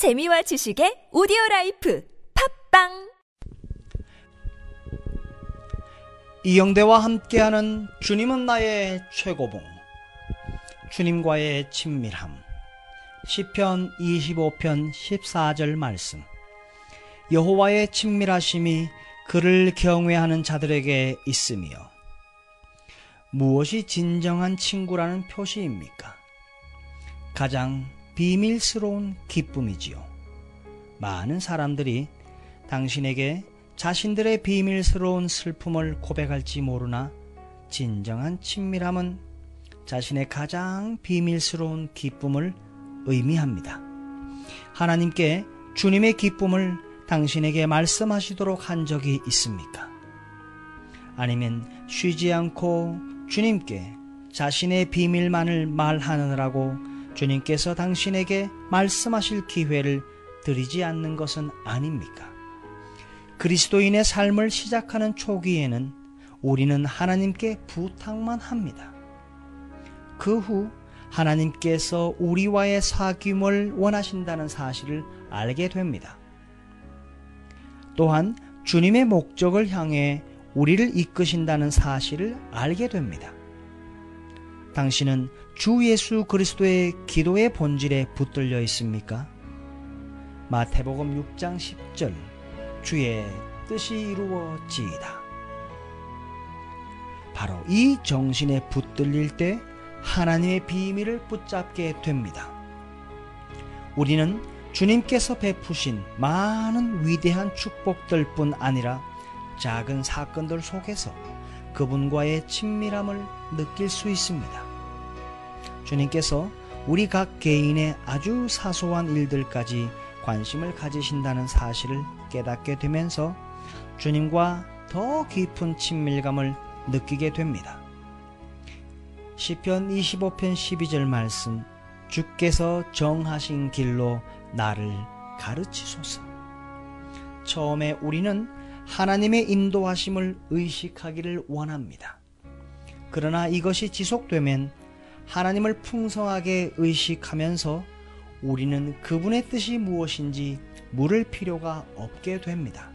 재미와 지식의 오디오 라이프 팟빵! 이영대와 함께하는 주님은 나의 최고봉 주님과의 친밀함. 시편 25편 14절 말씀. 여호와의 친밀하심이 그를 경외하는 자들에게 있으며 무엇이 진정한 친구라는 표시입니까? 가장 비밀스러운 기쁨이지요. 많은 사람들이 당신에게 자신들의 비밀스러운 슬픔을 고백할지 모르나 진정한 친밀함은 자신의 가장 비밀스러운 기쁨을 의미합니다. 하나님께 주님의 기쁨을 당신에게 말씀하시도록 한 적이 있습니까? 아니면 쉬지 않고 주님께 자신의 비밀만을 말하느라고 주님께서 당신에게 말씀하실 기회를 드리지 않는 것은 아닙니까? 그리스도인의 삶을 시작하는 초기에는 우리는 하나님께 부탁만 합니다. 그 후 하나님께서 우리와의 사귐을 원하신다는 사실을 알게 됩니다. 또한 주님의 목적을 향해 우리를 이끄신다는 사실을 알게 됩니다. 당신은 주 예수 그리스도의 기도의 본질에 붙들려 있습니까? 마태복음 6장 10절 주의 뜻이 이루어지이다. 바로 이 정신에 붙들릴 때 하나님의 비밀을 붙잡게 됩니다. 우리는 주님께서 베푸신 많은 위대한 축복들 뿐 아니라 작은 사건들 속에서 그분과의 친밀함을 느낄 수 있습니다. 주님께서 우리 각 개인의 아주 사소한 일들까지 관심을 가지신다는 사실을 깨닫게 되면서 주님과 더 깊은 친밀감을 느끼게 됩니다. 시편 25편 12절 말씀 주께서 정하신 길로 나를 가르치소서. 처음에 우리는 하나님의 인도하심을 의식하기를 원합니다. 그러나 이것이 지속되면 하나님을 풍성하게 의식하면서 우리는 그분의 뜻이 무엇인지 물을 필요가 없게 됩니다.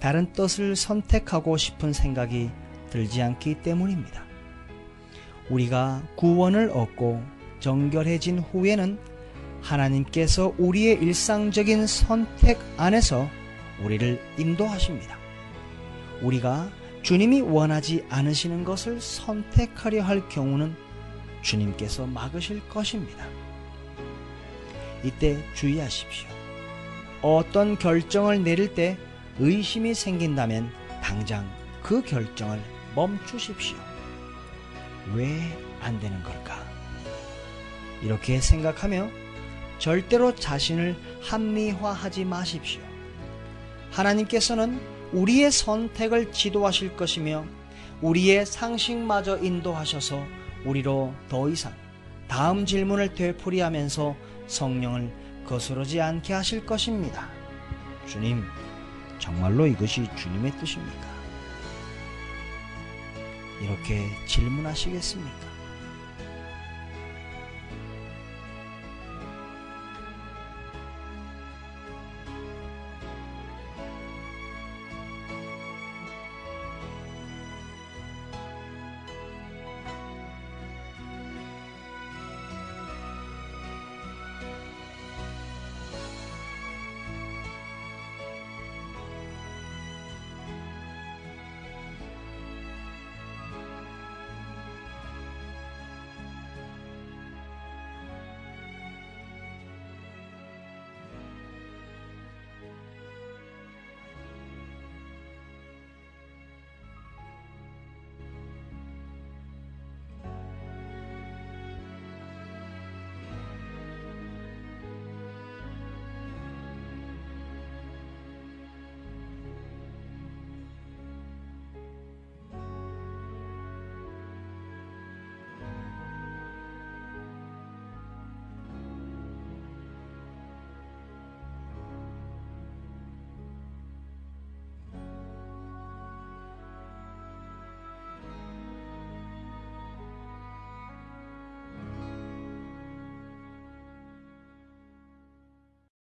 다른 뜻을 선택하고 싶은 생각이 들지 않기 때문입니다. 우리가 구원을 얻고 정결해진 후에는 하나님께서 우리의 일상적인 선택 안에서 우리를 인도하십니다. 우리가 주님이 원하지 않으시는 것을 선택하려 할 경우는 주님께서 막으실 것입니다. 이때 주의하십시오. 어떤 결정을 내릴 때 의심이 생긴다면 당장 그 결정을 멈추십시오. 왜 안 되는 걸까? 이렇게 생각하며 절대로 자신을 합리화하지 마십시오. 하나님께서는 우리의 선택을 지도하실 것이며 우리의 상식마저 인도하셔서 우리로 더 이상 다음 질문을 되풀이하면서 성령을 거스르지 않게 하실 것입니다. 주님, 정말로 이것이 주님의 뜻입니까? 이렇게 질문하시겠습니까?